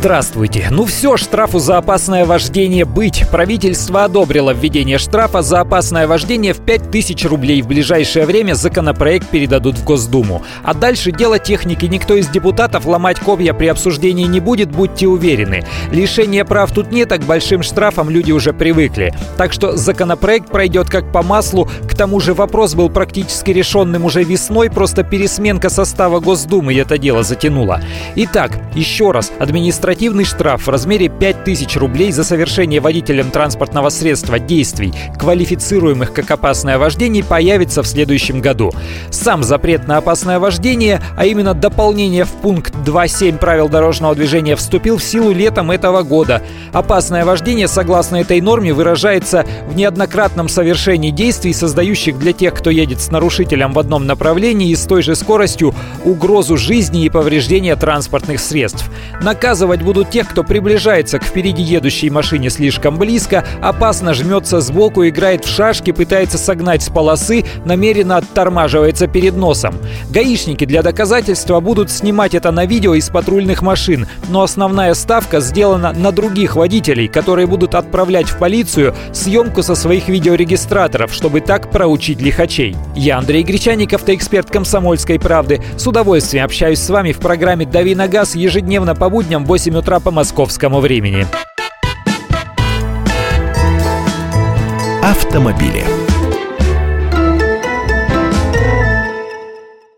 Здравствуйте. Ну все, штрафу за опасное вождение быть. Правительство одобрило введение штрафа за опасное вождение в 5000 рублей. В ближайшее время законопроект передадут в Госдуму. А дальше дело техники. Никто из депутатов ломать копья при обсуждении не будет, будьте уверены. Лишения прав тут нет, а к большим штрафам люди уже привыкли. Так что законопроект пройдет как по маслу. К тому же вопрос был практически решенным уже весной, просто пересменка состава Госдумы это дело затянула. Итак, еще раз, администрация административный штраф в размере 5000 рублей за совершение водителем транспортного средства действий, квалифицируемых как опасное вождение, появится в следующем году. Сам запрет на опасное вождение, а именно дополнение в пункт 2.7 правил дорожного движения вступил в силу летом этого года. Опасное вождение, согласно этой норме, выражается в неоднократном совершении действий, создающих для тех, кто едет с нарушителем в одном направлении и с той же скоростью угрозу жизни и повреждения транспортных средств. Наказывать Наказывать будут тех, кто приближается к впереди едущей машине слишком близко, опасно жмется сбоку, играет в шашки, пытается согнать с полосы, намеренно оттормаживается перед носом. Гаишники для доказательства будут снимать это на видео из патрульных машин, но основная ставка сделана на других водителей, которые будут отправлять в полицию съемку со своих видеорегистраторов, чтобы так проучить лихачей. Я Андрей Гречаников, эксперт «Комсомольской правды». С удовольствием общаюсь с вами в программе «Дави на газ» ежедневно по будням 8 8 утра по московскому времени. Автомобили.